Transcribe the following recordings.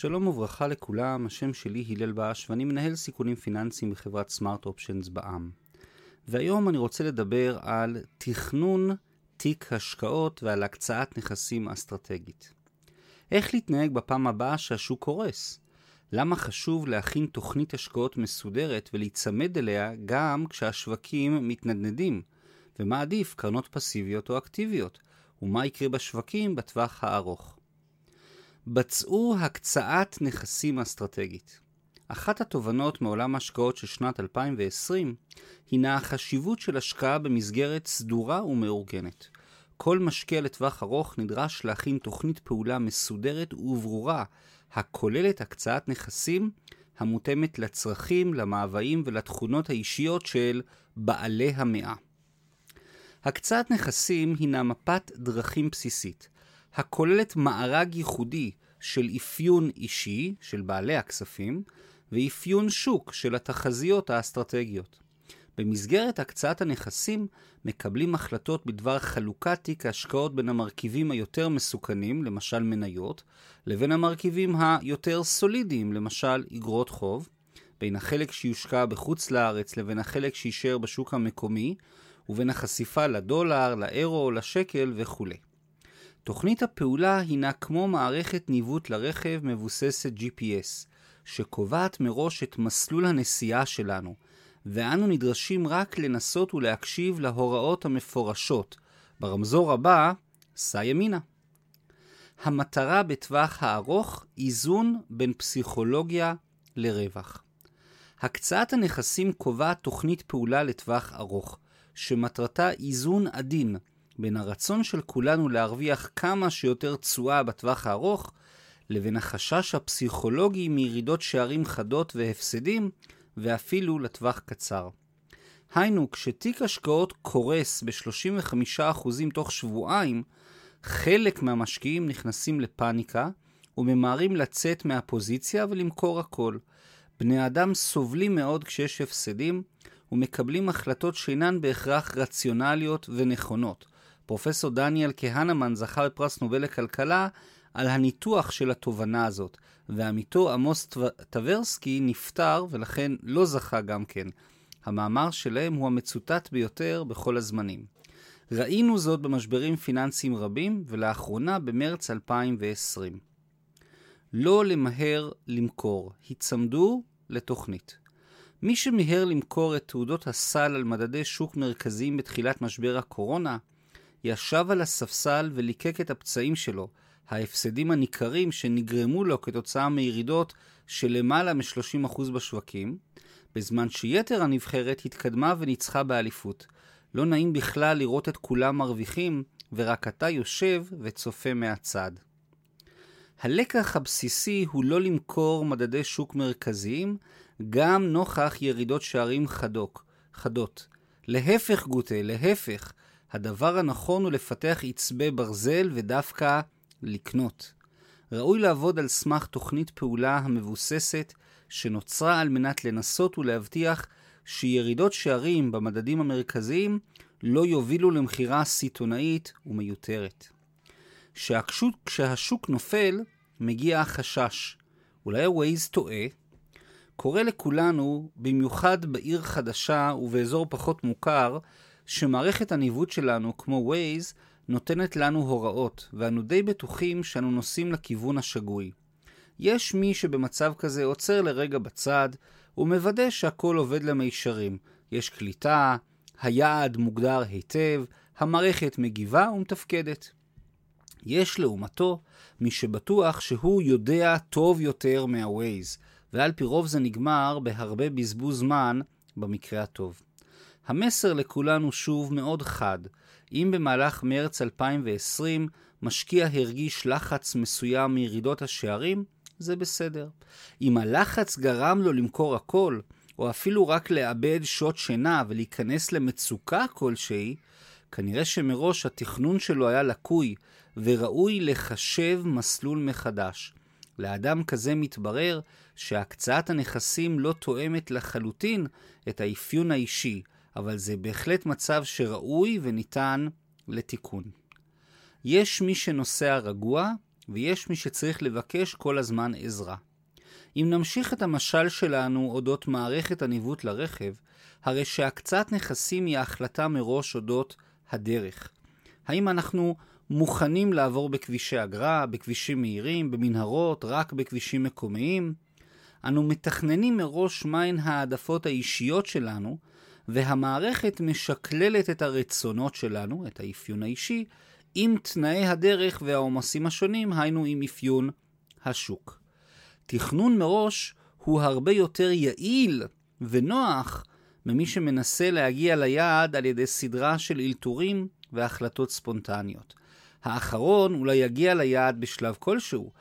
שלום וברכה לכולם, השם שלי הלל בש ואני מנהל סיכונים פיננסיים בחברת סמארט אופשנס בע"מ. והיום אני רוצה לדבר על תכנון תיק השקעות ועל הקצאת נכסים אסטרטגית. איך להתנהג בפעם הבאה שהשוק קורס? למה חשוב להכין תוכנית השקעות מסודרת ולהיצמד אליה גם כשהשווקים מתנדנדים? ומה עדיף, קרנות פסיביות או אקטיביות? ומה יקרה בשווקים בטווח הארוך? בצעו הקצאת נכסים אסטרטגית. אחת התובנות מעולם ההשקעות של שנת 2020 הינה החשיבות של השקעה במסגרת סדורה ומאורגנת. כל משקיע לטווח ארוך נדרש להכין תוכנית פעולה מסודרת וברורה הכוללת הקצאת נכסים המותאמת לצרכים, למאוויים ולתכונות האישיות של בעלי המאה. הקצאת נכסים הינה מפת דרכים בסיסית, הכוללת מארג ייחודי של אפיון אישי של בעלי הכספים ואפיון שוק של התחזיות האסטרטגיות. במסגרת הקצאת הנכסים מקבלים החלטות בדבר חלוקת תיק ההשקעות בין המרכיבים היותר מסוכנים, למשל מניות, לבין המרכיבים היותר סולידיים, למשל אגרות חוב, בין החלק שיושקע בחוץ לארץ לבין החלק שישאר בשוק המקומי, ובין החשיפה לדולר, לאירו, לשקל וכולי. תוכנית הפעולה הינה כמו מערכת ניווט לרכב מבוססת GPS, שקובעת מראש את מסלול הנסיעה שלנו, ואנו נדרשים רק לנסות ולהקשיב להוראות המפורשות. ברמזור הבא, סע ימינה. המטרה בטווח הארוך, איזון בין פסיכולוגיה לרווח. הקצאת הנכסים קובעת תוכנית פעולה לטווח ארוך, שמטרתה איזון עדין בין הרצון של כולנו להרוויח כמה שיותר תשואה בטווח הארוך, לבין החשש הפסיכולוגי מירידות שערים חדות והפסדים, ואפילו לטווח קצר. היינו, כשתיק השקעות קורס ב-35% תוך שבועיים, חלק מהמשקיעים נכנסים לפאניקה וממהרים לצאת מהפוזיציה ולמכור הכל. בני אדם סובלים מאוד כשיש הפסדים ומקבלים החלטות שאינן בהכרח רציונליות ונכונות. פרופסור דניאל כהנמן זכה בפרס נובל לכלכלה על הניתוח של התובנה הזאת, ועמיתו עמוס טברסקי נפטר ולכן לא זכה גם כן. המאמר שלהם הוא המצוטט ביותר בכל הזמנים. ראינו זאת במשברים פיננסיים רבים, ולאחרונה במרץ 2020. לא למהר למכור, היצמדו לתוכנית. מי שמיהר למכור את תעודות הסל על מדדי שוק מרכזיים בתחילת משבר הקורונה, ישב על הספסל וליקק את הפצעים שלו, ההפסדים הניכרים שנגרמו לו כתוצאה מירידות של למעלה מ-30% בשווקים, בזמן שיתר הנבחרת התקדמה וניצחה באליפות. לא נעים בכלל לראות את כולם מרוויחים, ורק אתה יושב וצופה מהצד. הלקח הבסיסי הוא לא למכור מדדי שוק מרכזיים, גם נוכח ירידות שערים חדוק, חדות. להפך גוטה, להפך, הדבר הנכון הוא לפתח עצבי ברזל ודווקא לקנות. ראוי לעבוד על סמך תוכנית פעולה המבוססת שנוצרה על מנת לנסות ולהבטיח שירידות שערים במדדים המרכזיים לא יובילו למכירה סיטונאית ומיותרת. כשהשוק, כשהשוק נופל, מגיע החשש. אולי ה-Waze טועה? קורה לכולנו, במיוחד בעיר חדשה ובאזור פחות מוכר, שמערכת הניווט שלנו, כמו Waze, נותנת לנו הוראות, ואנו די בטוחים שאנו נוסעים לכיוון השגוי. יש מי שבמצב כזה עוצר לרגע בצד, ומוודא שהכל עובד למישרים. יש קליטה, היעד מוגדר היטב, המערכת מגיבה ומתפקדת. יש לעומתו מי שבטוח שהוא יודע טוב יותר מה-Waze, ועל פי רוב זה נגמר בהרבה בזבוז זמן במקרה הטוב. המסר לכולנו שוב מאוד חד. אם במהלך מרץ 2020 משקיע הרגיש לחץ מסוים מירידות השערים, זה בסדר. אם הלחץ גרם לו למכור הכל, או אפילו רק לאבד שעות שינה ולהיכנס למצוקה כלשהי, כנראה שמראש התכנון שלו היה לקוי, וראוי לחשב מסלול מחדש. לאדם כזה מתברר שהקצאת הנכסים לא תואמת לחלוטין את האפיון האישי, אבל זה בהחלט מצב שראוי וניתן לתיקון. יש מי שנוסע רגוע ויש מי שצריך לבקש כל הזמן עזרה. אם נמשיך את המשל שלנו אודות מערכת הניווט לרכב, הרי שהקצת נכסים היא ההחלטה מראש אודות הדרך. האם אנחנו מוכנים לעבור בכבישי אגרה, בכבישים מהירים, במנהרות, רק בכבישים מקומיים? אנו מתכננים מראש מהן העדפות האישיות שלנו, והמערכת משקללת את הרצונות שלנו, את האפיון האישי, עם תנאי הדרך והעומסים השונים, היינו עם אפיון השוק. תכנון מראש הוא הרבה יותר יעיל ונוח ממי שמנסה להגיע ליעד על ידי סדרה של אלתורים והחלטות ספונטניות. האחרון אולי יגיע ליעד בשלב כלשהו,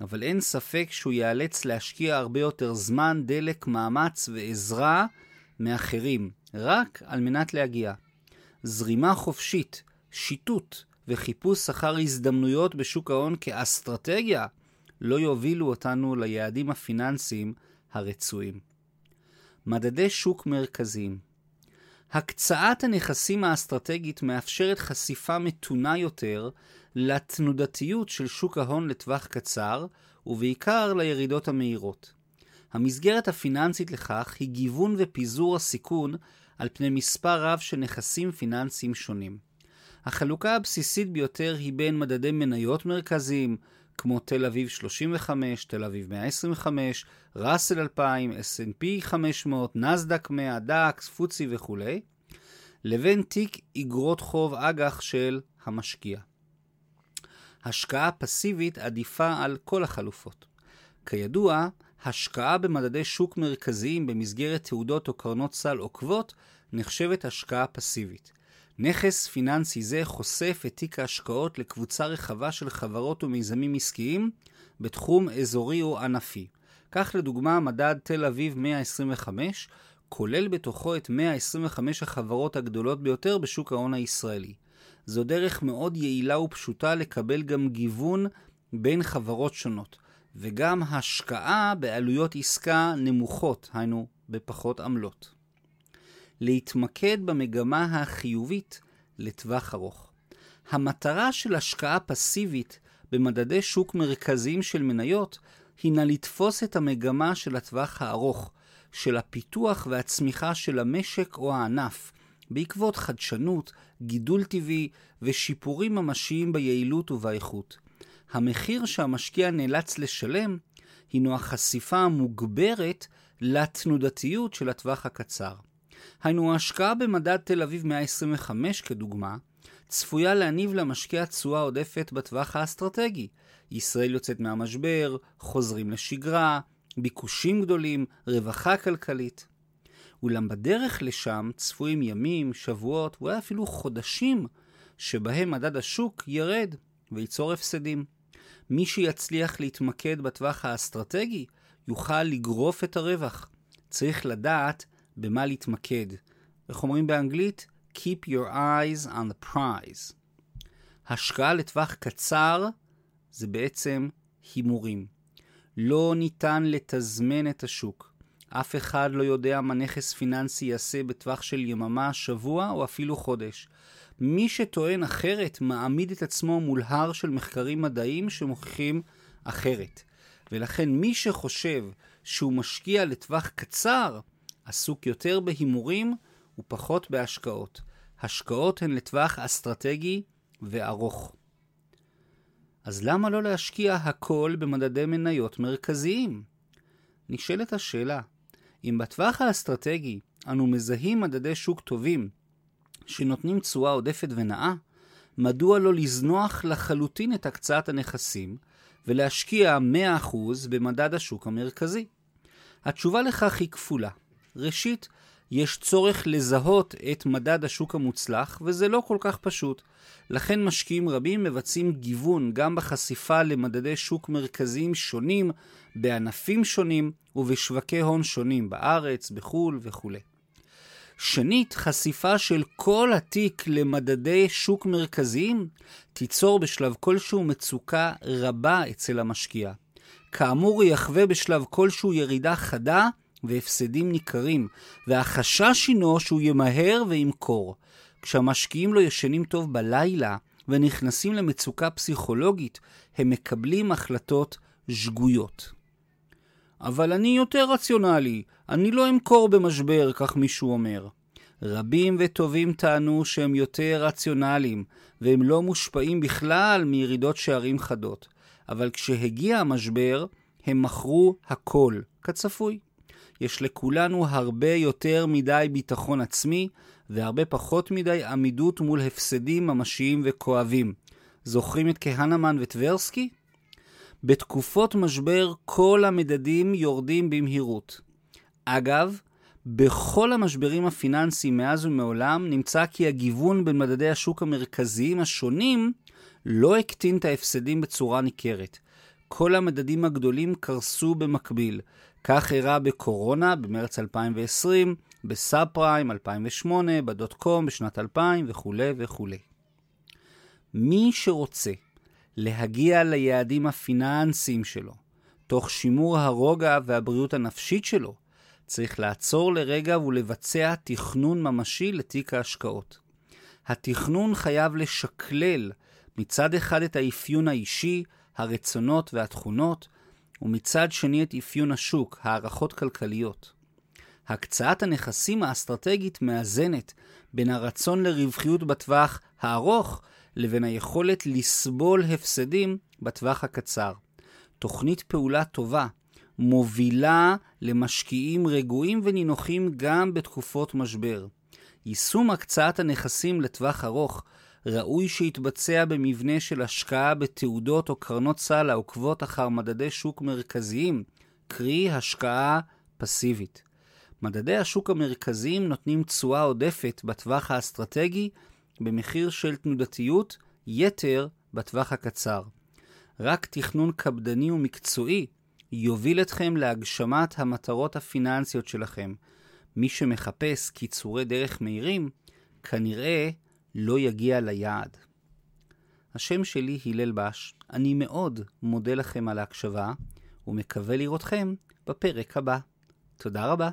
אבל אין ספק שהוא ייאלץ להשקיע הרבה יותר זמן, דלק, מאמץ ועזרה מאחרים, רק על מנת להגיע. זרימה חופשית, שיטוט וחיפוש אחר הזדמנויות בשוק ההון כאסטרטגיה לא יובילו אותנו ליעדים הפיננסיים הרצויים. מדדי שוק מרכזיים הקצאת הנכסים האסטרטגית מאפשרת חשיפה מתונה יותר לתנודתיות של שוק ההון לטווח קצר, ובעיקר לירידות המהירות. המסגרת הפיננסית לכך היא גיוון ופיזור הסיכון על פני מספר רב של נכסים פיננסיים שונים. החלוקה הבסיסית ביותר היא בין מדדי מניות מרכזיים, כמו תל אביב 35, תל אביב 125, ראסל 2000, S&P 500, נסדק 100, דאקס, פוצי וכולי, לבין תיק אגרות חוב אג"ח של המשקיע. השקעה פסיבית עדיפה על כל החלופות. כידוע, השקעה במדדי שוק מרכזיים במסגרת תעודות או קרנות סל עוקבות נחשבת השקעה פסיבית. נכס פיננסי זה חושף את תיק ההשקעות לקבוצה רחבה של חברות ומיזמים עסקיים בתחום אזורי או ענפי. כך לדוגמה מדד תל אביב 125 כולל בתוכו את 125 החברות הגדולות ביותר בשוק ההון הישראלי. זו דרך מאוד יעילה ופשוטה לקבל גם גיוון בין חברות שונות, וגם השקעה בעלויות עסקה נמוכות, היינו בפחות עמלות. להתמקד במגמה החיובית לטווח ארוך. המטרה של השקעה פסיבית במדדי שוק מרכזיים של מניות הינה לתפוס את המגמה של הטווח הארוך, של הפיתוח והצמיחה של המשק או הענף, בעקבות חדשנות, גידול טבעי ושיפורים ממשיים ביעילות ובאיכות. המחיר שהמשקיע נאלץ לשלם הינו החשיפה המוגברת לתנודתיות של הטווח הקצר. היינו ההשקעה במדד תל אביב 125 כדוגמה, צפויה להניב למשקיע תשואה עודפת בטווח האסטרטגי. ישראל יוצאת מהמשבר, חוזרים לשגרה, ביקושים גדולים, רווחה כלכלית. אולם בדרך לשם צפויים ימים, שבועות, ואולי אפילו חודשים, שבהם מדד השוק ירד וייצור הפסדים. מי שיצליח להתמקד בטווח האסטרטגי יוכל לגרוף את הרווח. צריך לדעת במה להתמקד. איך אומרים באנגלית? Keep your eyes on the prize. השקעה לטווח קצר זה בעצם הימורים. לא ניתן לתזמן את השוק. אף אחד לא יודע מה נכס פיננסי יעשה בטווח של יממה, שבוע או אפילו חודש. מי שטוען אחרת מעמיד את עצמו מול הר של מחקרים מדעיים שמוכיחים אחרת. ולכן מי שחושב שהוא משקיע לטווח קצר, עסוק יותר בהימורים ופחות בהשקעות. השקעות הן לטווח אסטרטגי וארוך. אז למה לא להשקיע הכל במדדי מניות מרכזיים? נשאלת השאלה, אם בטווח האסטרטגי אנו מזהים מדדי שוק טובים שנותנים תשואה עודפת ונאה, מדוע לא לזנוח לחלוטין את הקצאת הנכסים ולהשקיע 100% במדד השוק המרכזי? התשובה לכך היא כפולה. ראשית, יש צורך לזהות את מדד השוק המוצלח, וזה לא כל כך פשוט. לכן משקיעים רבים מבצעים גיוון גם בחשיפה למדדי שוק מרכזיים שונים, בענפים שונים ובשווקי הון שונים בארץ, בחו"ל וכו'. שנית, חשיפה של כל התיק למדדי שוק מרכזיים תיצור בשלב כלשהו מצוקה רבה אצל המשקיע. כאמור, יחווה בשלב כלשהו ירידה חדה והפסדים ניכרים, והחשש הינו שהוא ימהר וימכור. כשהמשקיעים לא ישנים טוב בלילה, ונכנסים למצוקה פסיכולוגית, הם מקבלים החלטות שגויות. אבל אני יותר רציונלי, אני לא אמכור במשבר, כך מישהו אומר. רבים וטובים טענו שהם יותר רציונליים, והם לא מושפעים בכלל מירידות שערים חדות. אבל כשהגיע המשבר, הם מכרו הכל, כצפוי. יש לכולנו הרבה יותר מדי ביטחון עצמי, והרבה פחות מדי עמידות מול הפסדים ממשיים וכואבים. זוכרים את כהנמן וטברסקי? בתקופות משבר כל המדדים יורדים במהירות. אגב, בכל המשברים הפיננסיים מאז ומעולם נמצא כי הגיוון בין מדדי השוק המרכזיים השונים לא הקטין את ההפסדים בצורה ניכרת. כל המדדים הגדולים קרסו במקביל. כך אירע בקורונה במרץ 2020, בסאב פריים 2008, בדוט קום בשנת 2000 וכולי וכולי. מי שרוצה להגיע ליעדים הפיננסיים שלו, תוך שימור הרוגע והבריאות הנפשית שלו, צריך לעצור לרגע ולבצע תכנון ממשי לתיק ההשקעות. התכנון חייב לשקלל מצד אחד את האפיון האישי, הרצונות והתכונות, ומצד שני את אפיון השוק, הערכות כלכליות. הקצאת הנכסים האסטרטגית מאזנת בין הרצון לרווחיות בטווח הארוך לבין היכולת לסבול הפסדים בטווח הקצר. תוכנית פעולה טובה מובילה למשקיעים רגועים ונינוחים גם בתקופות משבר. יישום הקצאת הנכסים לטווח ארוך ראוי שיתבצע במבנה של השקעה בתעודות או קרנות סל העוקבות אחר מדדי שוק מרכזיים, קרי השקעה פסיבית. מדדי השוק המרכזיים נותנים תשואה עודפת בטווח האסטרטגי במחיר של תנודתיות יתר בטווח הקצר. רק תכנון קפדני ומקצועי יוביל אתכם להגשמת המטרות הפיננסיות שלכם. מי שמחפש קיצורי דרך מהירים, כנראה לא יגיע ליעד. השם שלי הלל בש, אני מאוד מודה לכם על ההקשבה, ומקווה לראותכם בפרק הבא. תודה רבה.